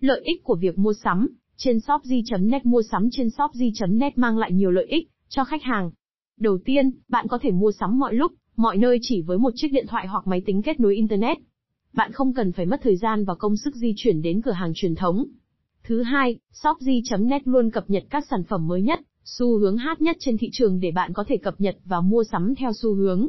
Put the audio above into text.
Lợi ích của việc mua sắm trên shopji.net Mua sắm trên shopji.net mang lại nhiều lợi ích cho khách hàng. Đầu tiên, bạn có thể mua sắm mọi lúc, mọi nơi chỉ với một chiếc điện thoại hoặc máy tính kết nối Internet. Bạn không cần phải mất thời gian và công sức di chuyển đến cửa hàng truyền thống. Thứ hai, shopji.net luôn cập nhật các sản phẩm mới nhất, xu hướng hot nhất trên thị trường để bạn có thể cập nhật và mua sắm theo xu hướng.